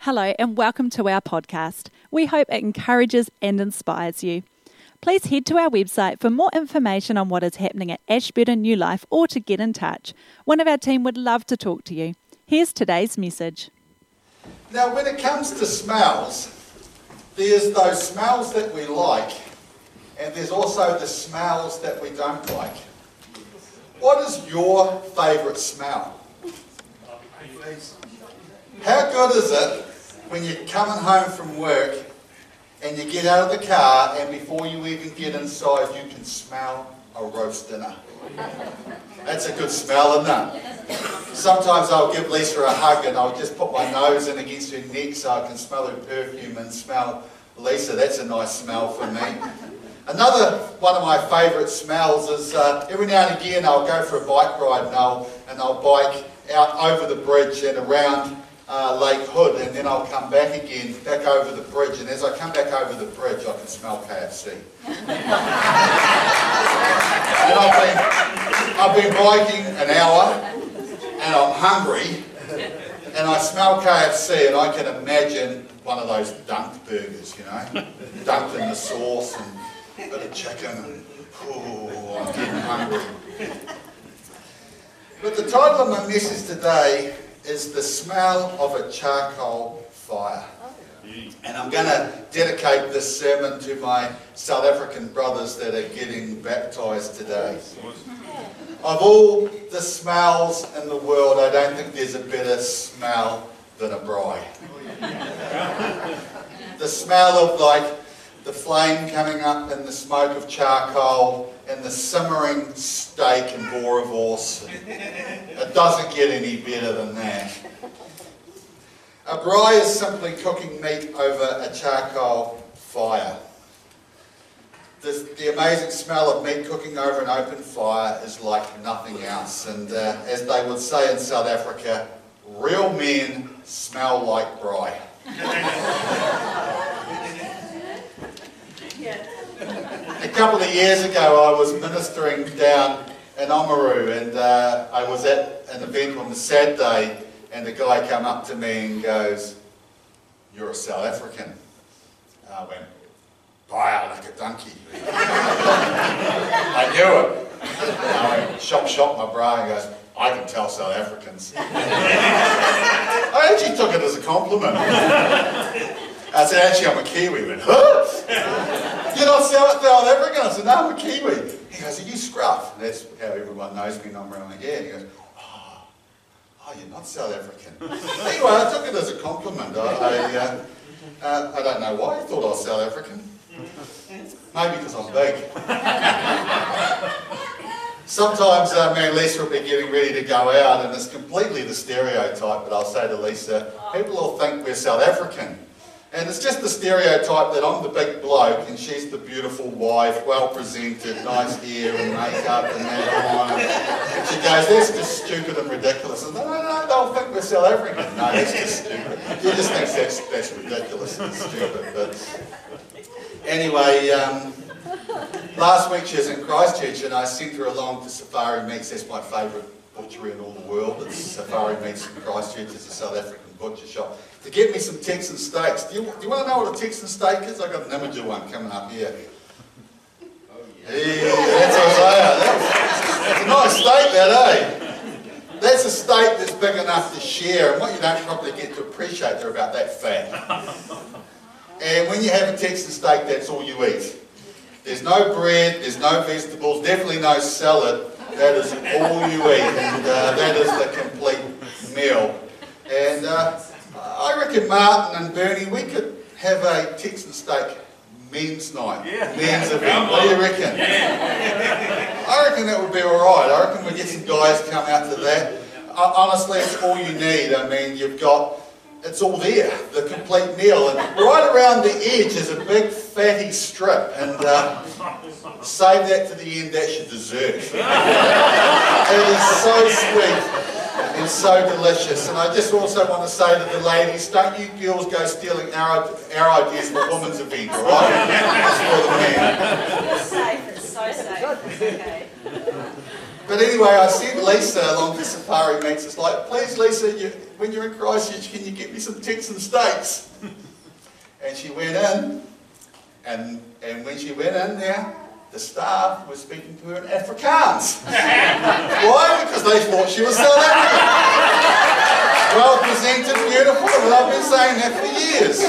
Hello, and welcome to our podcast. We hope it encourages and inspires you. Please head to our website for more information on what is happening at Ashburton New Life or to get in touch. One of our team would love to talk to you. Here's today's message. Now, when it comes to smells, there's those smells that we like, and there's also the smells that we don't like. What is your favourite smell? How good is it when you're coming home from work and you get out of the car and before you even get inside you can smell a roast dinner? That's a good smell, isn't it? Sometimes I'll give Lisa a hug and I'll just put my nose in against her neck so I can smell her perfume and smell Lisa. That's a nice smell for me. Another one of my favourite smells is uh, every now and again I'll go for a bike ride and I'll, and I'll bike out over the bridge and around uh, Lake Hood and then I'll come back again, back over the bridge and as I come back over the bridge I can smell KFC. and I've been, I've been biking an hour and I'm hungry and I smell KFC and I can imagine one of those dunked burgers, you know, dunked in the sauce and bit of chicken and oh, I'm getting hungry. But the title of my message today is the smell of a charcoal fire. And I'm going to dedicate this sermon to my South African brothers that are getting baptized today. Of all the smells in the world, I don't think there's a better smell than a braai. the smell of like the flame coming up and the smoke of charcoal and the simmering steak and boerewors. It doesn't get any better than that. A braai is simply cooking meat over a charcoal fire. The, the, amazing smell of meat cooking over an open fire is like nothing else. And uh, as they would say in South Africa, real men smell like braai. couple of years ago, I was ministering down in Oamaru, and uh, I was at an event on the Saturday, and a guy came up to me and goes, "You're a South African." I went, "Baya like a donkey." I knew it. I went, shop, shop my bra, and goes, "I can tell South Africans." I actually took it as a compliment. I said, actually, I'm a Kiwi. He went, huh? You're not South African? I said, no, I'm a Kiwi. He goes, are you scruff? And that's how everyone knows me, and I'm around. And he goes, oh, oh, you're not South African. anyway, I took it as a compliment. I, I, uh, uh, I don't know why I thought I was South African. Maybe because I'm big. Sometimes uh, me Lisa will be getting ready to go out, and it's completely the stereotype, but I'll say to Lisa, people will think we're South African. And it's just the stereotype that I'm the big bloke and she's the beautiful wife, well presented, nice hair and makeup and that on. And she goes, that's just stupid and ridiculous. And no, no, no, they'll think we're South African. No, that's just stupid. She just thinks that's, that's ridiculous and stupid. But anyway, um, last week she was in Christchurch and I sent her along to Safari Meats. That's my favourite butchery in all the world. It's Safari Meats in Christchurch. It's a South African butcher shop to get me some Texan steaks. Do you, do you want to know what a Texan steak is? I've got an image of one coming up here. Oh, yeah. yeah that's Isaiah. That's, that's a nice steak, that, eh? That's a steak that's big enough to share, and what you don't probably get to appreciate, they're about that fat. And when you have a Texan steak, that's all you eat. There's no bread, there's no vegetables, definitely no salad. That is all you eat, and uh, that is the complete meal. And uh, I reckon Martin and Bernie, we could have a Texan steak men's night, yeah. men's event. What do you reckon? Yeah. I reckon that would be all right. I reckon we get some guys come out to that. Uh, honestly, it's all you need. I mean, you've got, it's all there, the complete meal. And right around the edge is a big fatty strip. And uh, save that to the end, that's your dessert. it is so sweet. It's so delicious. And I just also want to say to the ladies, don't you girls go stealing our, our ideas for women's event, all right? It's for the men. It's safe. It's so safe. Okay. But anyway, I sent Lisa along to Safari Meats. It's like, please, Lisa, you, when you're in Christchurch, can you get me some Texan steaks? And she went in, and, and when she went in there, the staff was speaking to her in Afrikaans. Why? Because they thought she was South African. Well presented, beautiful, and I've been saying that for years.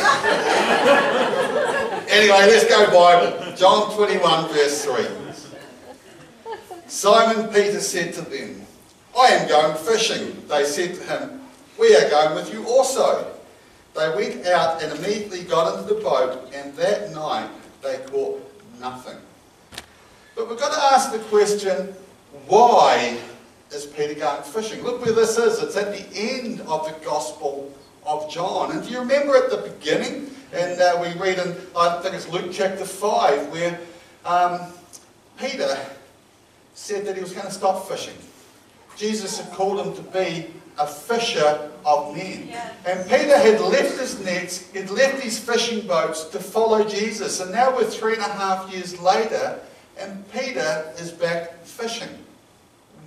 Anyway, let's go Bible. John 21, verse 3. Simon Peter said to them, I am going fishing. They said to him, We are going with you also. They went out and immediately got into the boat, and that night they caught nothing. But we've got to ask the question why is Peter going fishing? Look where this is. It's at the end of the Gospel of John. And do you remember at the beginning? And uh, we read in, I think it's Luke chapter 5, where um, Peter said that he was going to stop fishing. Jesus had called him to be a fisher of men. Yeah. And Peter had left his nets, he'd left his fishing boats to follow Jesus. And now we're three and a half years later, and Peter is back fishing.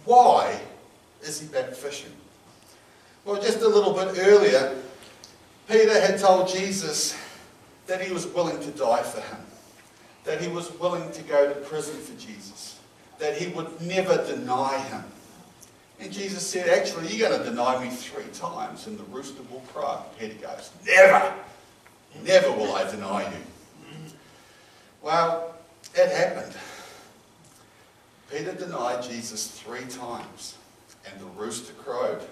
Why is he back fishing? Well, just a little bit earlier, Peter had told Jesus that he was willing to die for him, that he was willing to go to prison for Jesus, that he would never deny him. And Jesus said, Actually, you're going to deny me three times, and the rooster will cry. Peter goes, Never! Never will I deny you. Well, it happened. Peter denied Jesus three times, and the rooster crowed.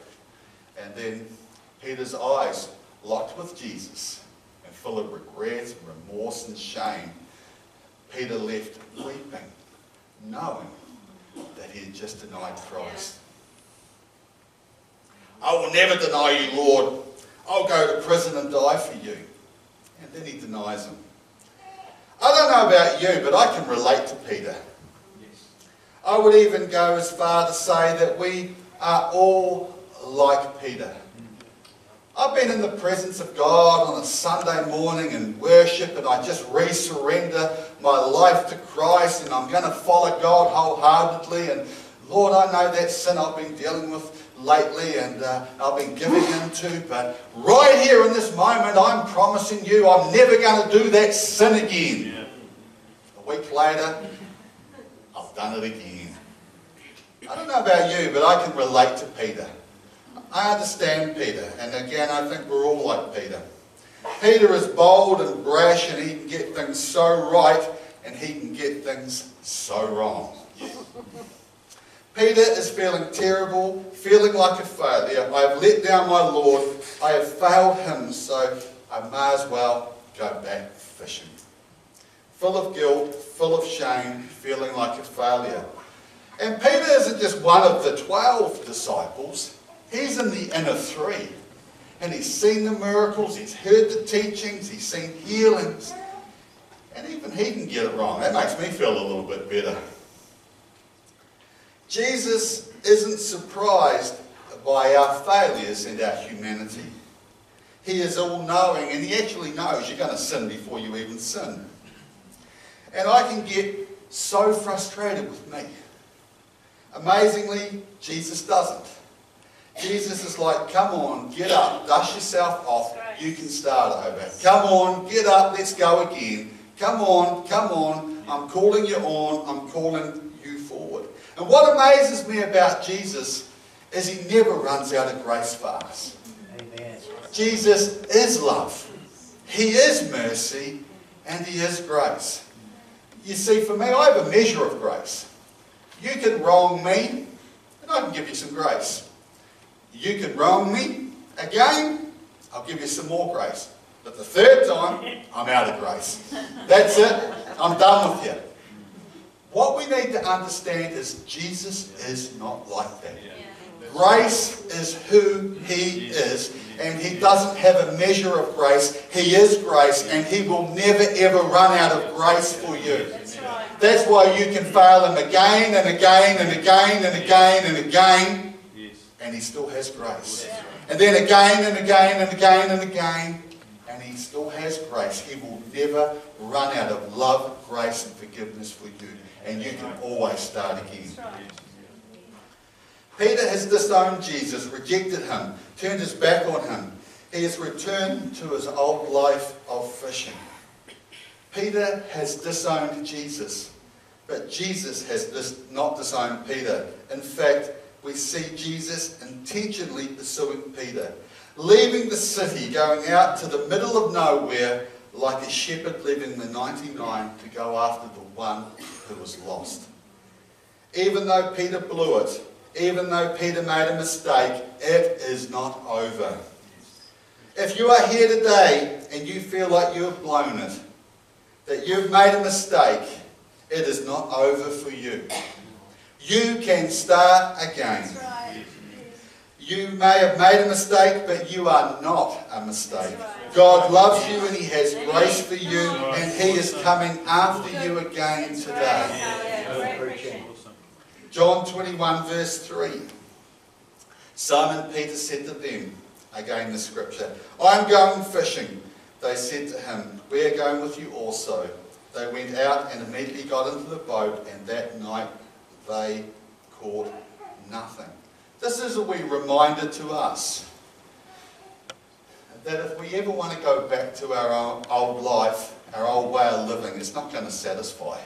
And then Peter's eyes locked with Jesus, and full of regret and remorse and shame, Peter left weeping, knowing that he had just denied Christ. I will never deny you, Lord. I'll go to prison and die for you. And then he denies him. I don't know about you, but I can relate to Peter. I would even go as far to say that we are all like Peter. I've been in the presence of God on a Sunday morning and worship and I just resurrender my life to Christ and I'm going to follow God wholeheartedly. And Lord, I know that sin I've been dealing with lately and uh, I've been giving into, but right here in this moment, I'm promising you I'm never going to do that sin again. Yeah. A week later, I've done it again. I don't know about you, but I can relate to Peter. I understand Peter, and again, I think we're all like Peter. Peter is bold and brash, and he can get things so right, and he can get things so wrong. Peter is feeling terrible, feeling like a failure. I have let down my Lord. I have failed him, so I may as well go back fishing full of guilt, full of shame, feeling like a failure. And Peter isn't just one of the 12 disciples, he's in the inner three. And he's seen the miracles, he's heard the teachings, he's seen healings. And even he can get it wrong. That makes me feel a little bit better. Jesus isn't surprised by our failures and our humanity. He is all knowing and he actually knows you're going to sin before you even sin. And I can get so frustrated with me. Amazingly, Jesus doesn't. Jesus is like, come on, get up, dust yourself off, you can start over. Come on, get up, let's go again. Come on, come on, I'm calling you on, I'm calling you forward. And what amazes me about Jesus is he never runs out of grace fast. Jesus is love. He is mercy and he is grace. You see, for me, I have a measure of grace. You can wrong me, and I can give you some grace. You can wrong me again, I'll give you some more grace. But the third time, I'm out of grace. That's it. I'm done with you. What we need to understand is Jesus is not like that. Grace is who He is, and He doesn't have a measure of grace. He is grace, and He will never ever run out of grace for you. That's why you can fail Him again and again and again and again and again, and And he still has grace. And then again and again and again and again, and He still has grace. He will never run out of love, grace, and forgiveness for you. and you can always start again. Peter has disowned Jesus, rejected him, turned his back on him. He has returned to his old life of fishing. Peter has disowned Jesus, but Jesus has dis- not disowned Peter. In fact, we see Jesus intentionally pursuing Peter, leaving the city, going out to the middle of nowhere like a shepherd leaving the 99 to go after the one who was lost. Even though Peter blew it, even though Peter made a mistake, it is not over. If you are here today and you feel like you have blown it, that you've made a mistake, it is not over for you. You can start again. You may have made a mistake, but you are not a mistake. God loves you and He has grace for you, and He is coming after you again today. John 21, verse 3. Simon Peter said to them, again the scripture, I'm going fishing. They said to him, We are going with you also. They went out and immediately got into the boat, and that night they caught nothing. This is a wee reminder to us that if we ever want to go back to our old life, our old way of living, it's not going to satisfy.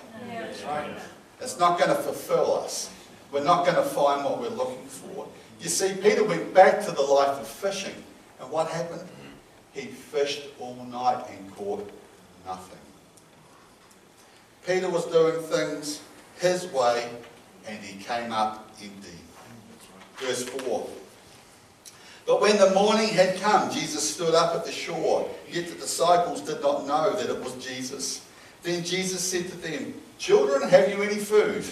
It's not going to fulfill us. We're not going to find what we're looking for. You see, Peter went back to the life of fishing. And what happened? He fished all night and caught nothing. Peter was doing things his way and he came up empty. Verse 4. But when the morning had come, Jesus stood up at the shore, yet the disciples did not know that it was Jesus. Then Jesus said to them, Children, have you any food?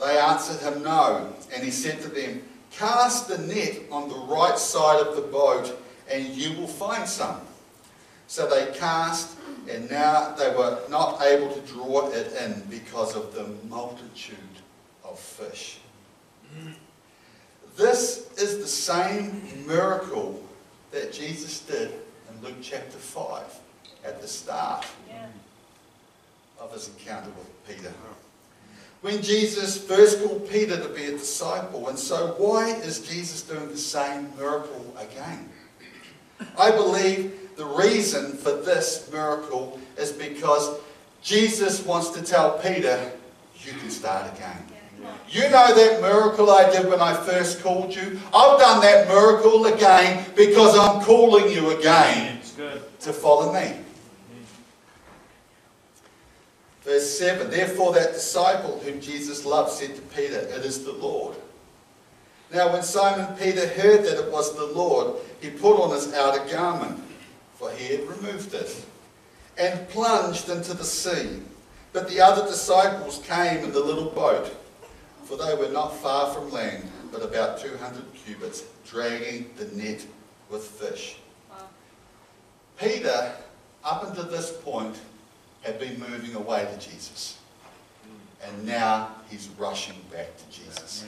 They answered him, No. And he said to them, Cast the net on the right side of the boat, and you will find some. So they cast, and now they were not able to draw it in because of the multitude of fish. This is the same miracle that Jesus did in Luke chapter 5 at the start yeah. of his encounter with Peter. When Jesus first called Peter to be a disciple, and so why is Jesus doing the same miracle again? I believe the reason for this miracle is because Jesus wants to tell Peter, you can start again. You know that miracle I did when I first called you? I've done that miracle again because I'm calling you again to follow me. Verse 7 Therefore, that disciple whom Jesus loved said to Peter, It is the Lord. Now, when Simon Peter heard that it was the Lord, he put on his outer garment, for he had removed it, and plunged into the sea. But the other disciples came in the little boat for they were not far from land, but about 200 cubits, dragging the net with fish. Wow. Peter, up until this point, had been moving away to Jesus. And now he's rushing back to Jesus.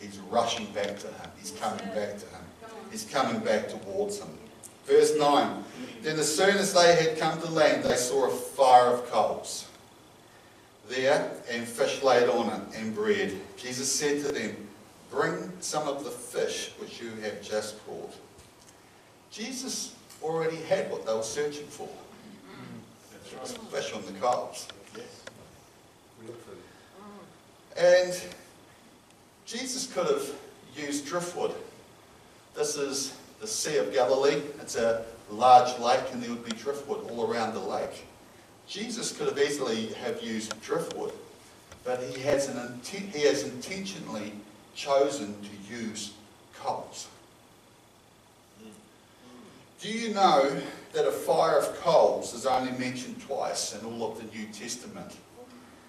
He's rushing back to him. He's coming back to him. He's coming back towards him. Verse 9 Then, as soon as they had come to land, they saw a fire of coals there and fish laid on it and bread. Jesus said to them, Bring some of the fish which you have just caught. Jesus already had what they were searching for. There was fish on the coals. And Jesus could have used driftwood. This is the Sea of Galilee. It's a large lake and there would be driftwood all around the lake. Jesus could have easily have used driftwood, but he has, an, he has intentionally chosen to use coals. Do you know that a fire of coals is only mentioned twice in all of the New Testament?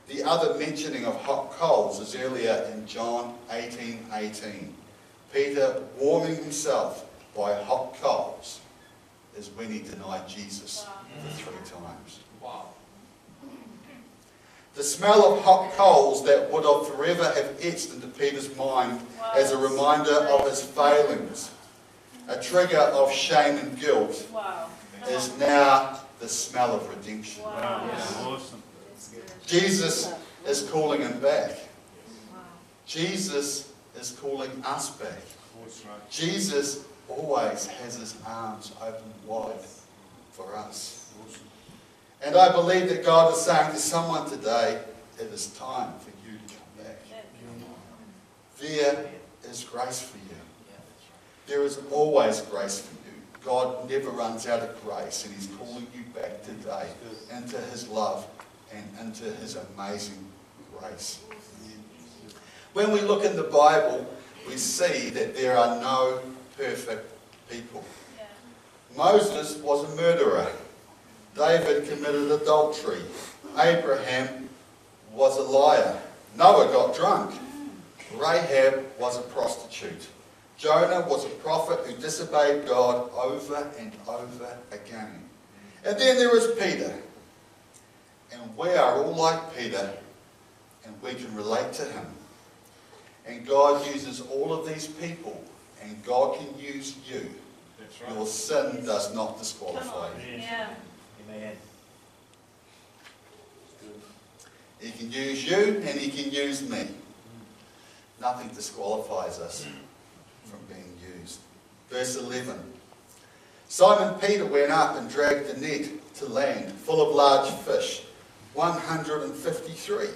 The other mentioning of hot coals is earlier in John 18 18. Peter warming himself by hot coals is when he denied Jesus for three times. Wow. The smell of hot coals that would have forever have etched into Peter's mind wow. as a reminder of his failings, a trigger of shame and guilt, wow. is now the smell of redemption. Wow. Awesome. Jesus is calling him back. Jesus is calling us back. Jesus always has his arms open wide for us. And I believe that God is saying to someone today, it is time for you to come back. There is grace for you. There is always grace for you. God never runs out of grace, and He's calling you back today into His love and into His amazing grace. When we look in the Bible, we see that there are no perfect people. Moses was a murderer. David committed adultery. Abraham was a liar. Noah got drunk. Rahab was a prostitute. Jonah was a prophet who disobeyed God over and over again. And then there was Peter. And we are all like Peter, and we can relate to him. And God uses all of these people, and God can use you. Right. Your sin does not disqualify you. Yeah. Amen. He can use you and he can use me. Nothing disqualifies us from being used. Verse 11. Simon Peter went up and dragged the net to land, full of large fish, 153.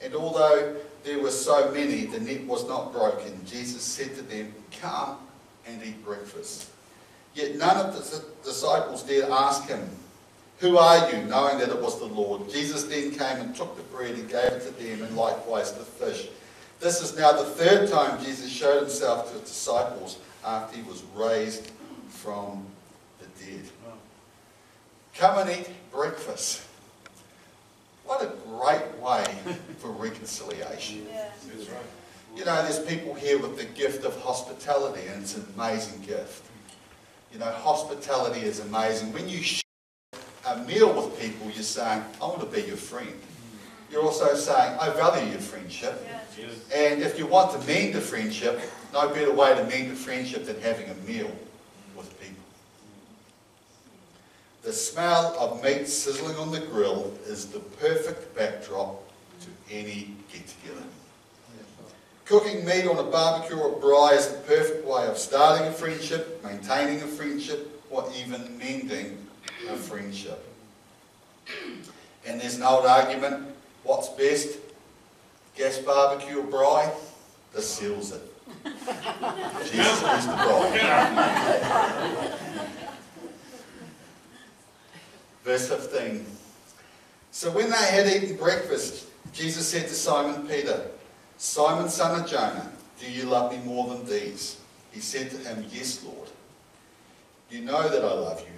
And although there were so many, the net was not broken. Jesus said to them, Come and eat breakfast. Yet none of the disciples dared ask him, Who are you? knowing that it was the Lord. Jesus then came and took the bread and gave it to them, and likewise the fish. This is now the third time Jesus showed himself to his disciples after he was raised from the dead. Come and eat breakfast. What a great way for reconciliation. Yeah. You know, there's people here with the gift of hospitality, and it's an amazing gift. You know, hospitality is amazing. When you share a meal with people, you're saying, I want to be your friend. You're also saying, I value your friendship. And if you want to mend a friendship, no better way to mend a friendship than having a meal with people. The smell of meat sizzling on the grill is the perfect backdrop to any get-together. Cooking meat on a barbecue or a braai is the perfect way of starting a friendship, maintaining a friendship, or even mending a friendship. And there's an old argument, what's best? gas barbecue or braai, this seals it. Jesus is the braai. Verse 15. So when they had eaten breakfast, Jesus said to Simon Peter, Simon, son of Jonah, do you love me more than these? He said to him, Yes, Lord. You know that I love you.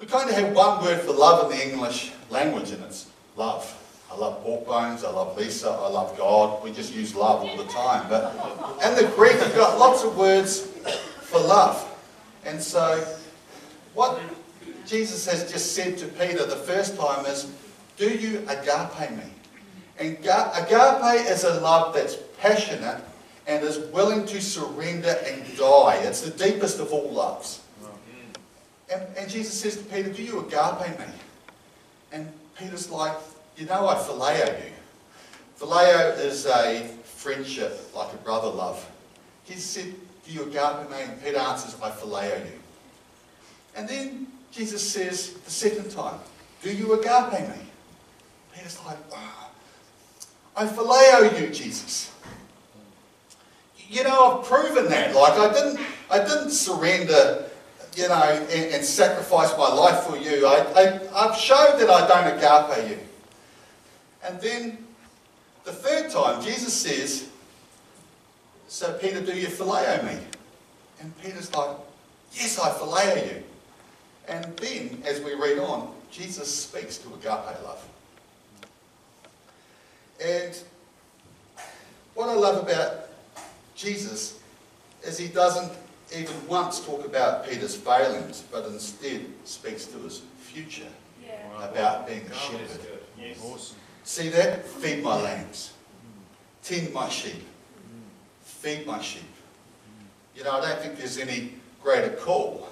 We kind of have one word for love in the English language, and it's love. I love pork bones, I love Lisa, I love God. We just use love all the time. But in the Greek, you've got lots of words for love. And so, what Jesus has just said to Peter the first time is, Do you agape me? And agape is a love that's passionate and is willing to surrender and die. It's the deepest of all loves. And, and Jesus says to Peter, Do you agape me? And Peter's like, you know I phileo you. Phileo is a friendship, like a brother love. He said, do you agape me? And Peter answers, I phileo you. And then Jesus says the second time, do you agape me? Peter's like, oh, I phileo you, Jesus. You know, I've proven that. Like I didn't, I didn't surrender, you know, and, and sacrifice my life for you. I, I, I've showed that I don't agape you. And then the third time, Jesus says, So, Peter, do you phileo me? And Peter's like, Yes, I phileo you. And then, as we read on, Jesus speaks to agape love. And what I love about Jesus is he doesn't even once talk about Peter's failings, but instead speaks to his future Yeah. about being a shepherd. Yes. Awesome. See that? Feed my lambs. Tend my sheep. Feed my sheep. You know, I don't think there's any greater call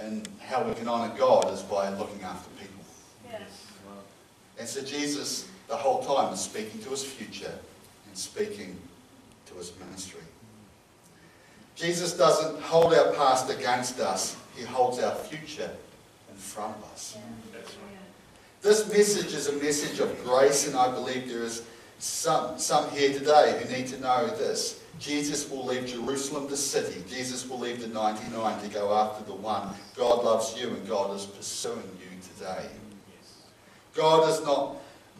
in how we can honour God is by looking after people. Yeah. And so Jesus, the whole time, is speaking to his future and speaking to his ministry. Jesus doesn't hold our past against us, he holds our future in front of us. This message is a message of grace, and I believe there is some, some here today who need to know this. Jesus will leave Jerusalem, the city. Jesus will leave the 99 to go after the one. God loves you, and God is pursuing you today. God is not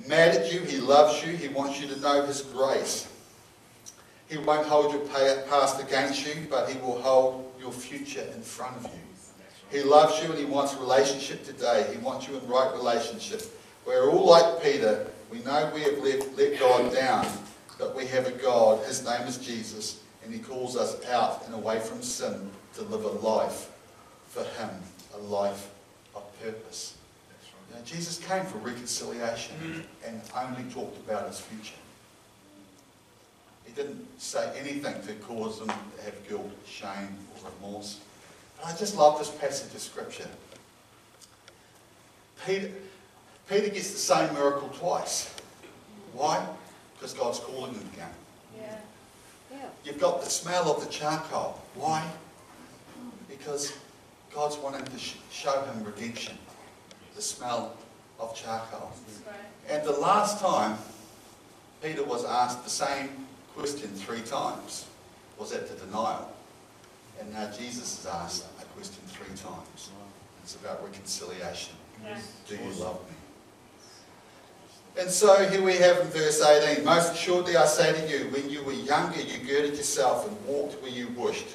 mad at you, He loves you, He wants you to know His grace. He won't hold your past against you, but He will hold your future in front of you. He loves you and He wants relationship today. He wants you in right relationship. We're all like Peter. We know we have let, let God down, but we have a God. His name is Jesus, and He calls us out and away from sin to live a life for Him, a life of purpose. That's You know, Jesus came for reconciliation and only talked about his future. He didn't say anything to cause them to have guilt, shame, or remorse. And I just love this passage of scripture. Peter, Peter gets the same miracle twice. Why? Because God's calling him again. Yeah. Yeah. You've got the smell of the charcoal. Why? Because God's wanting to sh- show him redemption. The smell of charcoal. Right. And the last time Peter was asked the same question three times was at the denial. And now Jesus is asked a question three times. It's about reconciliation. Yeah. Do you love me? And so here we have in verse 18, Most assuredly I say to you, when you were younger you girded yourself and walked where you wished.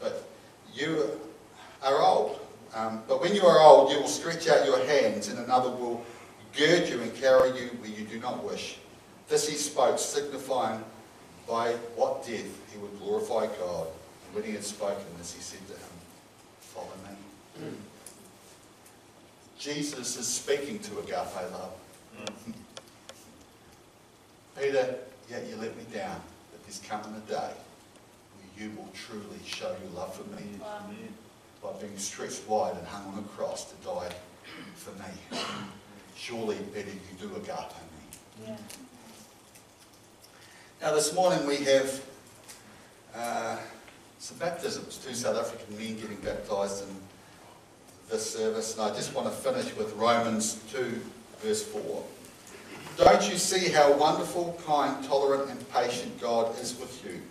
But you are old. Um, but when you are old you will stretch out your hands and another will gird you and carry you where you do not wish. This he spoke, signifying by what death he would glorify God. And when he had spoken this, he said to him, Follow me. Jesus is speaking to agape love. Peter, yet you let me down, but there's coming a day where you will truly show your love for me Wow. by being stretched wide and hung on a cross to die for me. Surely, Peter, you do agape me. Yeah. Now, this morning we have uh, some baptisms, two South African men getting baptised in this service, and I just want to finish with Romans 2, verse 4. Don't you see how wonderful, kind, tolerant, and patient God is with you?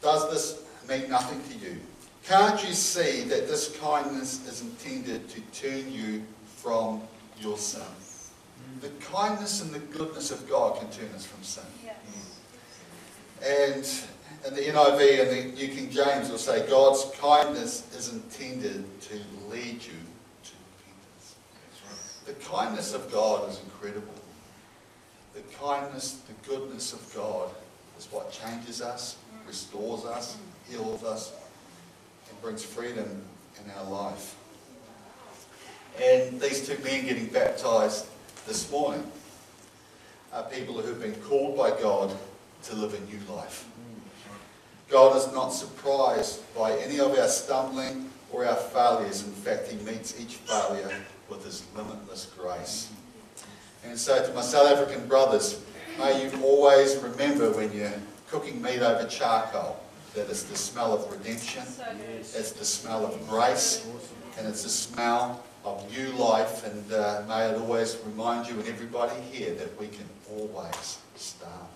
Does this mean nothing to you? Can't you see that this kindness is intended to turn you from your sin? The kindness and the goodness of God can turn us from sin. Yeah. And in the NIV and the New King James will say God's kindness is intended to lead you to repentance. The kindness of God is incredible. The kindness, the goodness of God is what changes us, restores us, heals us, and brings freedom in our life. And these two men getting baptized this morning are people who've been called by God to live a new life. God is not surprised by any of our stumbling or our failures. In fact, He meets each failure with His limitless grace. And so, to my South African brothers, may you always remember when you're cooking meat over charcoal that it's the smell of redemption, it's the smell of grace, and it's the smell of new life. And uh, may it always remind you and everybody here that we can always start